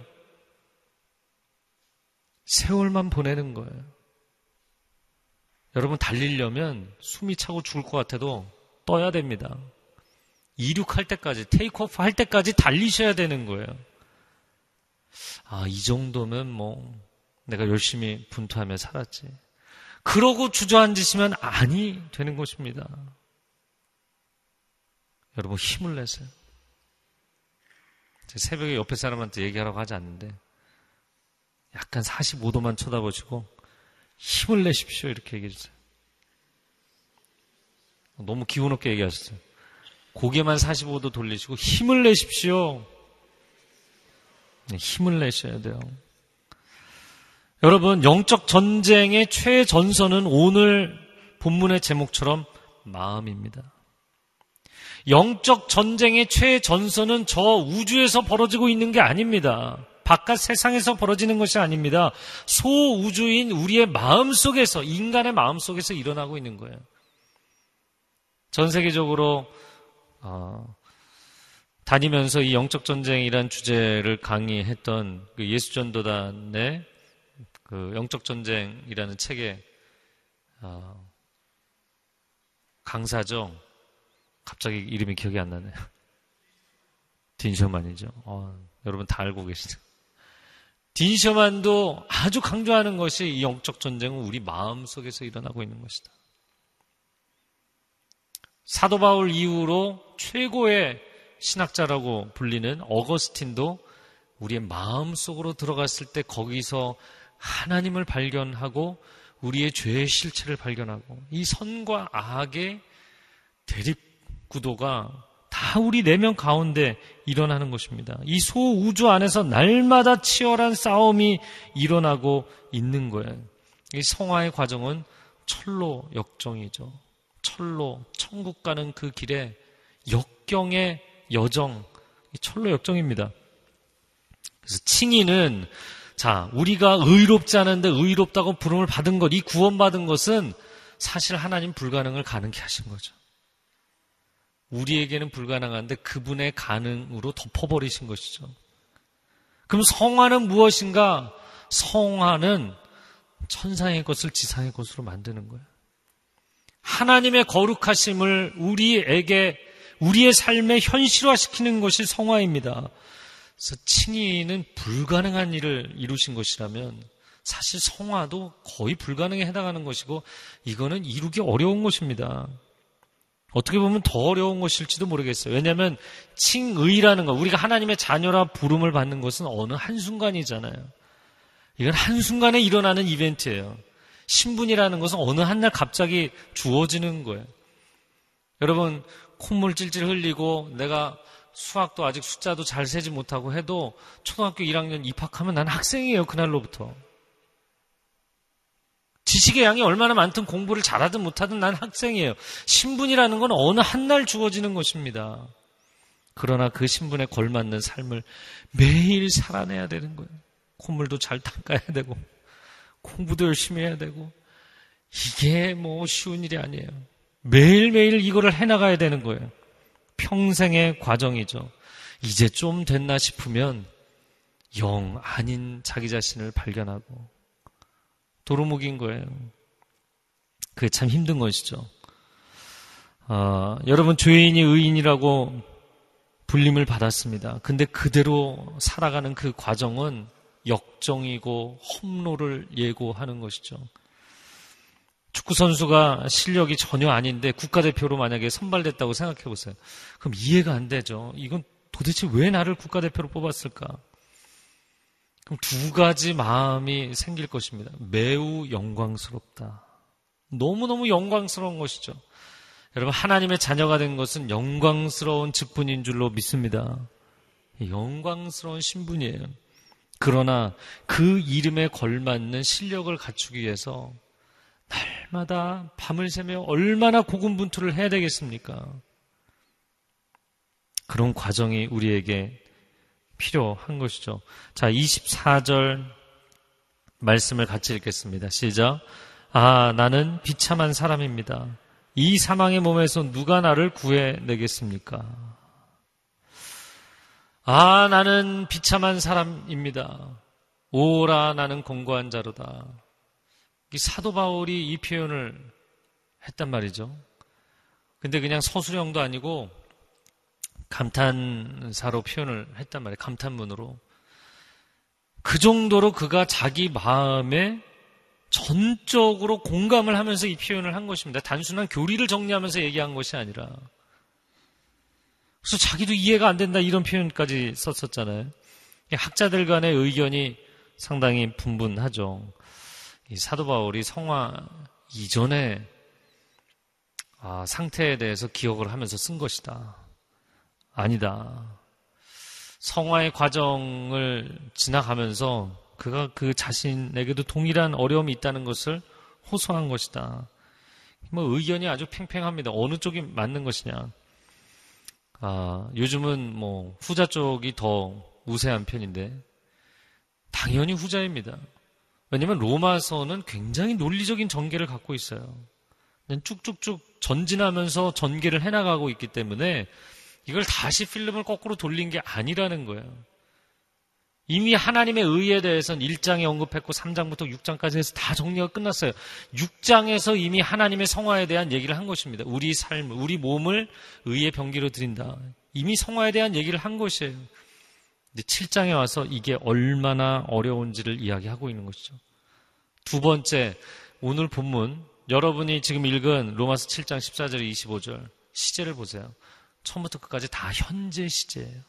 세월만 보내는 거예요. 여러분 달리려면 숨이 차고 죽을 것 같아도 떠야 됩니다. 이륙할 때까지, 테이크오프 할 때까지 달리셔야 되는 거예요. 아, 이 정도면 뭐, 내가 열심히 분투하며 살았지. 그러고 주저앉으시면 아니 되는 것입니다. 여러분 힘을 내세요. 새벽에 옆에 사람한테 얘기하라고 하지 않는데, 약간 45도만 쳐다보시고, 힘을 내십시오. 이렇게 얘기해 주세요. 너무 기운 없게 얘기하셨어요. 고개만 45도 돌리시고 힘을 내십시오. 네, 힘을 내셔야 돼요. 여러분, 영적 전쟁의 최전선은 오늘 본문의 제목처럼 마음입니다. 영적 전쟁의 최전선은 저 우주에서 벌어지고 있는 게 아닙니다. 바깥 세상에서 벌어지는 것이 아닙니다. 소우주인 우리의 마음 속에서, 인간의 마음 속에서 일어나고 있는 거예요. 전 세계적으로, 어, 다니면서 이 영적 전쟁이란 주제를 강의했던 그 예수전도단의 그그 영적 전쟁이라는 책에 어, 강사죠. 갑자기 이름이 기억이 안 나네요. 딘셔만이죠. 어, 여러분 다 알고 계시죠. 딘셔만도 아주 강조하는 것이 이 영적 전쟁은 우리 마음 속에서 일어나고 있는 것이다. 사도 바울 이후로 최고의 신학자라고 불리는 어거스틴도 우리의 마음 속으로 들어갔을 때 거기서 하나님을 발견하고 우리의 죄의 실체를 발견하고 이 선과 악의 대립 구도가 다 우리 내면 가운데 일어나는 것입니다. 이 소우주 안에서 날마다 치열한 싸움이 일어나고 있는 거예요. 이 성화의 과정은 철로 역정이죠. 철로 천국 가는 그 길에 역경의 여정, 철로 역정입니다. 그래서 칭의는 자, 우리가 의롭지 않은데 의롭다고 부름을 받은 것, 이 구원받은 것은 사실 하나님 불가능을 가능케 하신 거죠. 우리에게는 불가능한데 그분의 가능으로 덮어버리신 것이죠. 그럼 성화는 무엇인가? 성화는 천상의 것을 지상의 것으로 만드는 거예요. 하나님의 거룩하심을 우리에게 우리의 삶에 현실화시키는 것이 성화입니다. 그래서 칭의는 불가능한 일을 이루신 것이라면 사실 성화도 거의 불가능에 해당하는 것이고 이거는 이루기 어려운 것입니다. 어떻게 보면 더 어려운 것일지도 모르겠어요. 왜냐하면 칭의라는 것, 우리가 하나님의 자녀라 부름을 받는 것은 어느 한순간이잖아요. 이건 한순간에 일어나는 이벤트예요. 신분이라는 것은 어느 한날 갑자기 주어지는 거예요. 여러분, 콧물 찔찔 흘리고 내가 수학도 아직 숫자도 잘 세지 못하고 해도 초등학교 1학년 입학하면 난 학생이에요. 그날로부터. 지식의 양이 얼마나 많든 공부를 잘하든 못하든 난 학생이에요. 신분이라는 건 어느 한날 주어지는 것입니다. 그러나 그 신분에 걸맞는 삶을 매일 살아내야 되는 거예요. 콧물도 잘 닦아야 되고, 공부도 열심히 해야 되고, 이게 뭐 쉬운 일이 아니에요. 매일매일 이거를 해나가야 되는 거예요. 평생의 과정이죠. 이제 좀 됐나 싶으면 영 아닌 자기 자신을 발견하고 도루묵인 거예요. 그게 참 힘든 것이죠. 어, 여러분 죄인이 의인이라고 불림을 받았습니다. 근데 그대로 살아가는 그 과정은 역정이고 험로를 예고하는 것이죠. 축구 선수가 실력이 전혀 아닌데 국가대표로 만약에 선발됐다고 생각해 보세요. 그럼 이해가 안 되죠. 이건 도대체 왜 나를 국가대표로 뽑았을까? 그럼 두 가지 마음이 생길 것입니다. 매우 영광스럽다. 너무너무 영광스러운 것이죠. 여러분, 하나님의 자녀가 된 것은 영광스러운 직분인 줄로 믿습니다. 영광스러운 신분이에요. 그러나 그 이름에 걸맞는 실력을 갖추기 위해서 날마다 밤을 새며 얼마나 고군분투를 해야 되겠습니까? 그런 과정이 우리에게 필요한 것이죠. 자, 24절 말씀을 같이 읽겠습니다. 시작. 아, 나는 비참한 사람입니다. 이 사망의 몸에서 누가 나를 구해내겠습니까? 아, 나는 비참한 사람입니다. 오라, 나는 공고한 자로다. 사도 바울이 이 표현을 했단 말이죠. 근데 그냥 서술형도 아니고 감탄사로 표현을 했단 말이에요. 감탄문으로. 그 정도로 그가 자기 마음에 전적으로 공감을 하면서 이 표현을 한 것입니다. 단순한 교리를 정리하면서 얘기한 것이 아니라. 그래서 자기도 이해가 안 된다 이런 표현까지 썼었잖아요. 학자들 간의 의견이 상당히 분분하죠. 이 사도 바울이 성화 이전에 아, 상태에 대해서 기억을 하면서 쓴 것이다. 아니다. 성화의 과정을 지나가면서 그가 그 자신에게도 동일한 어려움이 있다는 것을 호소한 것이다. 뭐 의견이 아주 팽팽합니다. 어느 쪽이 맞는 것이냐. 아, 요즘은 뭐 후자 쪽이 더 우세한 편인데 당연히 후자입니다. 왜냐하면 로마서는 굉장히 논리적인 전개를 갖고 있어요. 쭉쭉쭉 전진하면서 전개를 해나가고 있기 때문에 이걸 다시 필름을 거꾸로 돌린 게 아니라는 거예요. 이미 하나님의 의에 대해서는 1장에 언급했고 3장부터 6장까지 해서 다 정리가 끝났어요. 6장에서 이미 하나님의 성화에 대한 얘기를 한 것입니다. 우리 삶, 우리 몸을 의의 병기로 드린다. 이미 성화에 대한 얘기를 한 것이에요. 근데 7장에 와서 이게 얼마나 어려운지를 이야기하고 있는 것이죠. 두 번째, 오늘 본문, 여러분이 지금 읽은 로마서 7장 14절 25절 시제를 보세요. 처음부터 끝까지 다 현재 시제예요.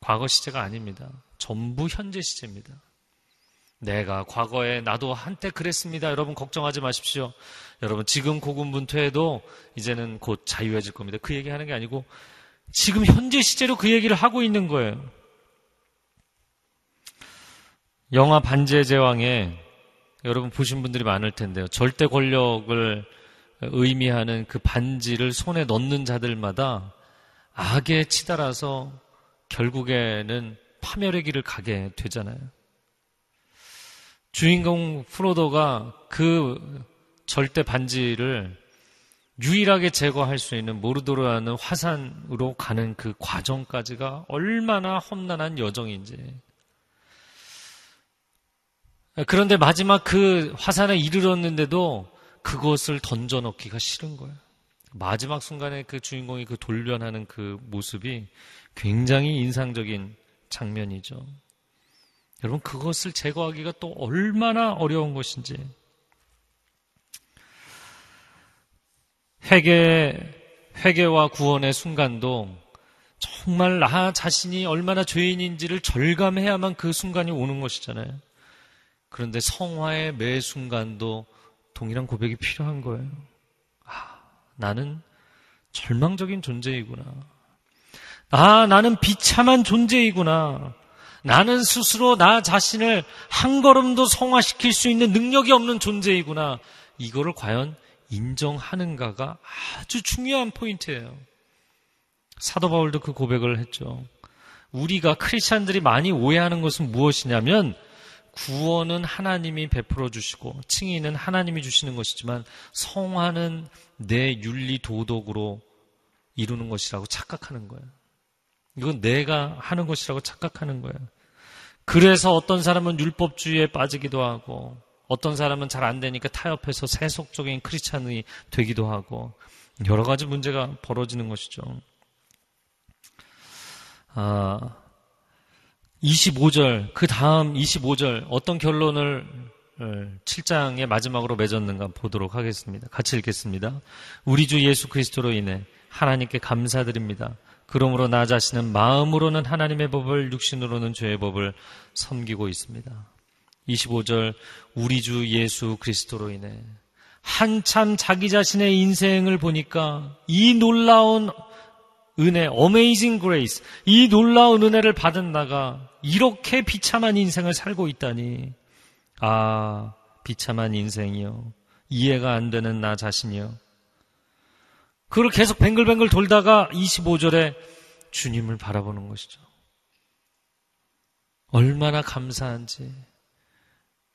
과거 시제가 아닙니다. 전부 현재 시제입니다. 내가 과거에 나도 한때 그랬습니다. 여러분 걱정하지 마십시오. 여러분 지금 고군분투해도 이제는 곧 자유해질 겁니다. 그 얘기하는 게 아니고 지금 현재 시제로 그 얘기를 하고 있는 거예요. 영화 반지의 제왕에 여러분 보신 분들이 많을 텐데요. 절대 권력을 의미하는 그 반지를 손에 넣는 자들마다 악에 치달아서 결국에는 파멸의 길을 가게 되잖아요. 주인공 프로도가 그 절대 반지를 유일하게 제거할 수 있는 모르도르라는 화산으로 가는 그 과정까지가 얼마나 험난한 여정인지. 그런데 마지막 그 화산에 이르렀는데도 그것을 던져넣기가 싫은 거예요. 마지막 순간에 그 주인공이 그 돌변하는 그 모습이 굉장히 인상적인 장면이죠. 여러분, 그것을 제거하기가 또 얼마나 어려운 것인지. 회개, 회개와 구원의 순간도 정말 나 자신이 얼마나 죄인인지를 절감해야만 그 순간이 오는 것이잖아요. 그런데 성화의 매 순간도 동일한 고백이 필요한 거예요. 아, 나는 절망적인 존재이구나. 아, 나는 비참한 존재이구나. 나는 스스로 나 자신을 한 걸음도 성화시킬 수 있는 능력이 없는 존재이구나. 이거를 과연 인정하는가가 아주 중요한 포인트예요. 사도 바울도 그 고백을 했죠. 우리가 크리스찬들이 많이 오해하는 것은 무엇이냐면 구원은 하나님이 베풀어 주시고 칭의는 하나님이 주시는 것이지만 성화는 내 윤리 도덕으로 이루는 것이라고 착각하는 거예요. 이건 내가 하는 것이라고 착각하는 거예요. 그래서 어떤 사람은 율법주의에 빠지기도 하고 어떤 사람은 잘 안 되니까 타협해서 세속적인 크리스찬이 되기도 하고 여러 가지 문제가 벌어지는 것이죠. 아, 25절, 그 다음 25절, 어떤 결론을 7장의 어, 마지막으로 맺었는가 보도록 하겠습니다. 같이 읽겠습니다. 우리 주 예수 그리스도로 인해 하나님께 감사드립니다. 그러므로 나 자신은 마음으로는 하나님의 법을, 육신으로는 죄의 법을 섬기고 있습니다. 25절, 우리 주 예수 그리스도로 인해 한참 자기 자신의 인생을 보니까 이 놀라운 은혜, amazing grace, 이 놀라운 은혜를 받은 나가 이렇게 비참한 인생을 살고 있다니. 아, 비참한 인생이요. 이해가 안 되는 나 자신이요. 그걸 계속 뱅글뱅글 돌다가 25절에 주님을 바라보는 것이죠. 얼마나 감사한지.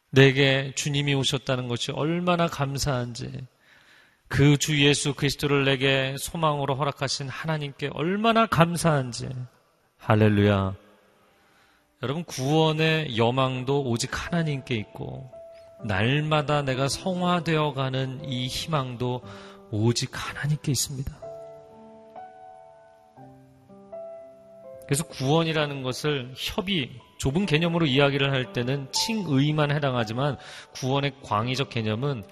내게 주님이 오셨다는 것이 얼마나 감사한지. 그 주 예수 그리스도를 내게 소망으로 허락하신 하나님께 얼마나 감사한지. 할렐루야. 여러분, 구원의 여망도 오직 하나님께 있고, 날마다 내가 성화되어 가는 이 희망도 오직 하나님께 있습니다. 그래서 구원이라는 것을 협의, 좁은 개념으로 이야기를 할 때는 칭의만 해당하지만 구원의 광의적 개념은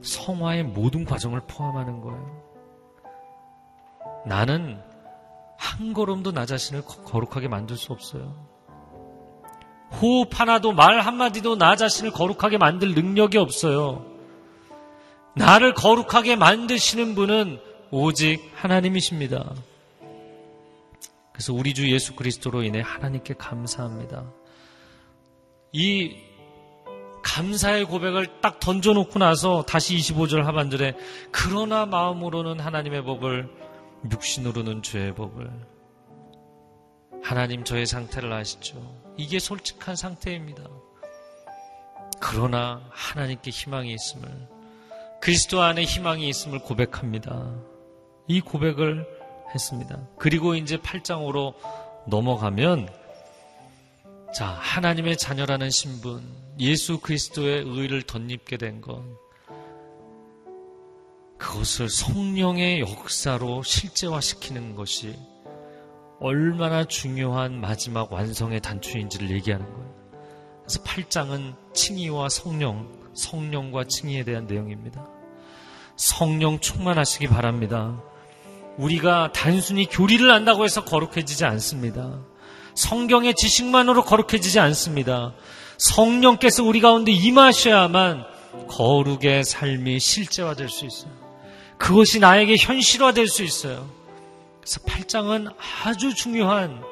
성화의 모든 과정을 포함하는 거예요. 나는 한 걸음도 나 자신을 거룩하게 만들 수 없어요. 호흡 하나도 말 한마디도 나 자신을 거룩하게 만들 능력이 없어요. 나를 거룩하게 만드시는 분은 오직 하나님이십니다. 그래서 우리 주 예수 그리스도로 인해 하나님께 감사합니다. 이 감사의 고백을 딱 던져놓고 나서 다시 25절 하반절에 그러나 마음으로는 하나님의 법을 육신으로는 죄의 법을 하나님 저의 상태를 아시죠? 이게 솔직한 상태입니다. 그러나 하나님께 희망이 있음을 그리스도 안에 희망이 있음을 고백합니다. 이 고백을 했습니다. 그리고 이제 8장으로 넘어가면 자, 하나님의 자녀라는 신분, 예수 그리스도의 의를 덧입게 된 것, 그것을 성령의 역사로 실제화시키는 것이 얼마나 중요한 마지막 완성의 단추인지를 얘기하는 거예요. 그래서 8장은 칭의와 성령, 성령과 칭의에 대한 내용입니다. 성령 충만하시기 바랍니다. 우리가 단순히 교리를 안다고 해서 거룩해지지 않습니다. 성경의 지식만으로 거룩해지지 않습니다. 성령께서 우리 가운데 임하셔야만 거룩의 삶이 실제화될 수 있어요. 그것이 나에게 현실화될 수 있어요. 그래서 8장은 아주 중요한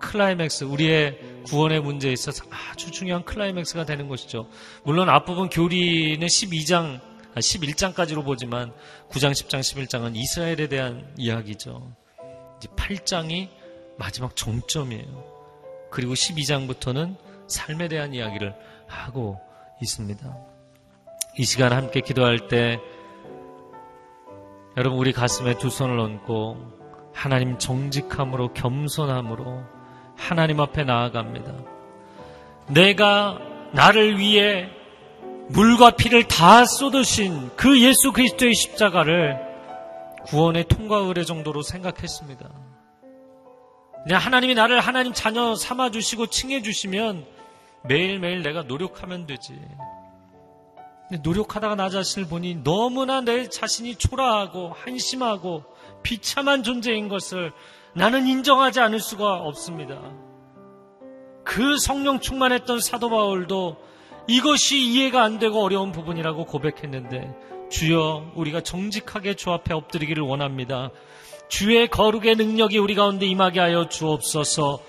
클라이맥스, 우리의 구원의 문제에 있어서 아주 중요한 클라이맥스가 되는 것이죠. 물론 앞부분 교리는 12장, 11장까지로 보지만 9장, 10장, 11장은 이스라엘에 대한 이야기죠. 이제 8장이 마지막 정점이에요. 그리고 12장부터는 삶에 대한 이야기를 하고 있습니다. 이 시간 함께 기도할 때 여러분 우리 가슴에 두 손을 얹고 하나님 정직함으로 겸손함으로 하나님 앞에 나아갑니다. 내가 나를 위해 물과 피를 다 쏟으신 그 예수 그리스도의 십자가를 구원의 통과 의뢰 정도로 생각했습니다. 그냥 하나님이 나를 하나님 자녀 삼아 주시고 칭해 주시면 매일매일 내가 노력하면 되지. 노력하다가 나 자신을 보니 너무나 내 자신이 초라하고 한심하고 비참한 존재인 것을 나는 인정하지 않을 수가 없습니다. 그 성령 충만했던 사도 바울도 이것이 이해가 안 되고 어려운 부분이라고 고백했는데 주여 우리가 정직하게 주 앞에 엎드리기를 원합니다. 주의 거룩의 능력이 우리 가운데 임하게 하여 주옵소서.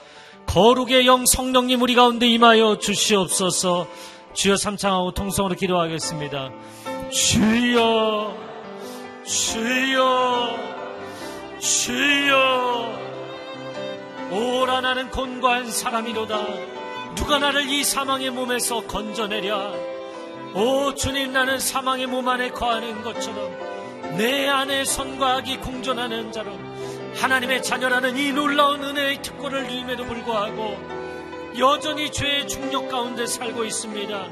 거룩의 영 성령님 우리 가운데 임하여 주시옵소서. 주여 삼창하고 통성으로 기도하겠습니다. 주여, 주여, 주여. 오라 나는 곤고한 사람이로다. 누가 나를 이 사망의 몸에서 건져내랴. 오 주님 나는 사망의 몸 안에 거하는 것처럼 내 안에 선과 악이 공존하는 자로 하나님의 자녀라는 이 놀라운 은혜의 특권을 누림에도 불구하고 여전히 죄의 중력 가운데 살고 있습니다.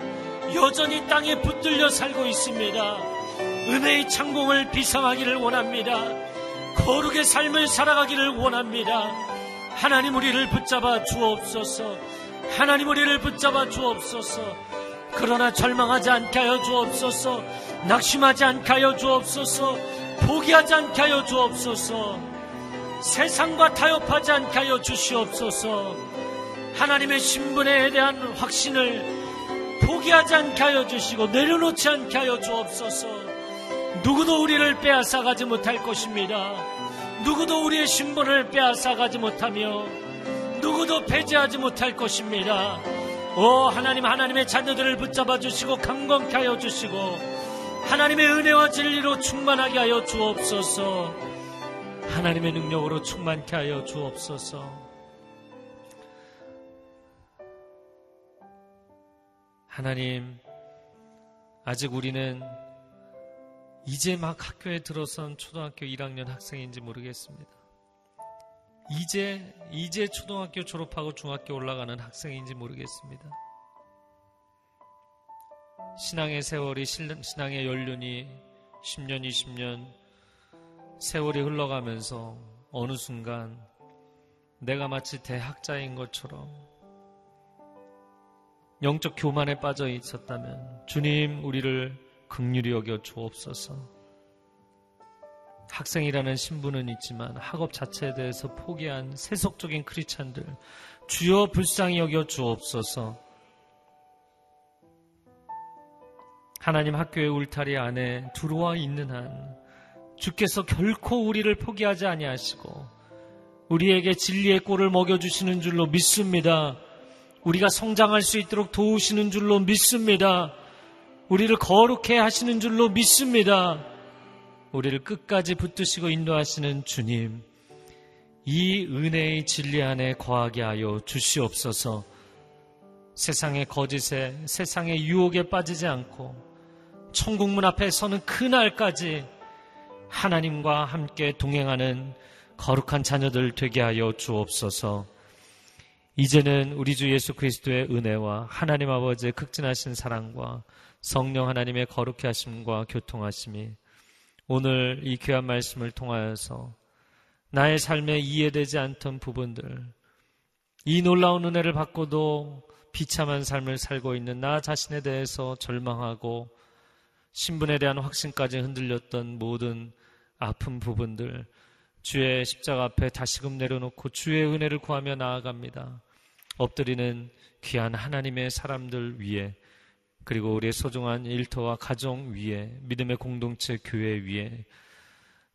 여전히 땅에 붙들려 살고 있습니다. 은혜의 창공을 비상하기를 원합니다. 거룩의 삶을 살아가기를 원합니다. 하나님 우리를 붙잡아 주옵소서. 하나님 우리를 붙잡아 주옵소서. 그러나 절망하지 않게 하여 주옵소서. 낙심하지 않게 하여 주옵소서. 포기하지 않게 하여 주옵소서. 세상과 타협하지 않게 하여 주시옵소서. 하나님의 신분에 대한 확신을 포기하지 않게 하여 주시고 내려놓지 않게 하여 주옵소서. 누구도 우리를 빼앗아가지 못할 것입니다. 누구도 우리의 신분을 빼앗아가지 못하며 누구도 배제하지 못할 것입니다. 오 하나님 하나님의 자녀들을 붙잡아 주시고 강건케 하여 주시고 하나님의 은혜와 진리로 충만하게 하여 주옵소서. 하나님의 능력으로 충만케 하여 주옵소서. 하나님, 아직 우리는 이제 막 학교에 들어선 초등학교 1학년 학생인지 모르겠습니다. 이제, 이제 초등학교 졸업하고 중학교 올라가는 학생인지 모르겠습니다. 신앙의 세월이, 신앙의 연륜이 10년, 20년 세월이 흘러가면서 어느 순간 내가 마치 대학자인 것처럼 영적 교만에 빠져 있었다면 주님 우리를 극률이 여겨 주옵소서. 학생이라는 신분은 있지만 학업 자체에 대해서 포기한 세속적인 크리스찬들 주여 불쌍히 여겨 주옵소서. 하나님 학교의 울타리 안에 들어와 있는 한 주께서 결코 우리를 포기하지 아니하시고 우리에게 진리의 꼴을 먹여 주시는 줄로 믿습니다. 우리가 성장할 수 있도록 도우시는 줄로 믿습니다. 우리를 거룩해 하시는 줄로 믿습니다. 우리를 끝까지 붙드시고 인도하시는 주님, 이 은혜의 진리 안에 거하게 하여 주시옵소서. 세상의 거짓에, 세상의 유혹에 빠지지 않고 천국 문 앞에 서는 그날까지 하나님과 함께 동행하는 거룩한 자녀들 되게 하여 주옵소서. 이제는 우리 주 예수 그리스도의 은혜와 하나님 아버지의 극진하신 사랑과 성령 하나님의 거룩해 하심과 교통하심이 오늘 이 귀한 말씀을 통하여서 나의 삶에 이해되지 않던 부분들, 이 놀라운 은혜를 받고도 비참한 삶을 살고 있는 나 자신에 대해서 절망하고 신분에 대한 확신까지 흔들렸던 모든 아픈 부분들, 주의 십자가 앞에 다시금 내려놓고 주의 은혜를 구하며 나아갑니다. 엎드리는 귀한 하나님의 사람들 위에 그리고 우리의 소중한 일터와 가정 위에 믿음의 공동체 교회 위에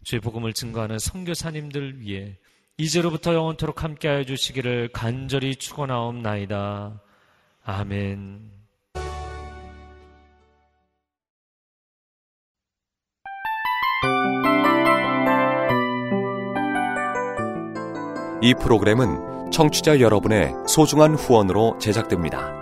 주의 복음을 증거하는 선교사님들 위해 이제로부터 영원토록 함께하여 주시기를 간절히 축원하옵나이다. 아멘. 이 프로그램은 청취자 여러분의 소중한 후원으로 제작됩니다.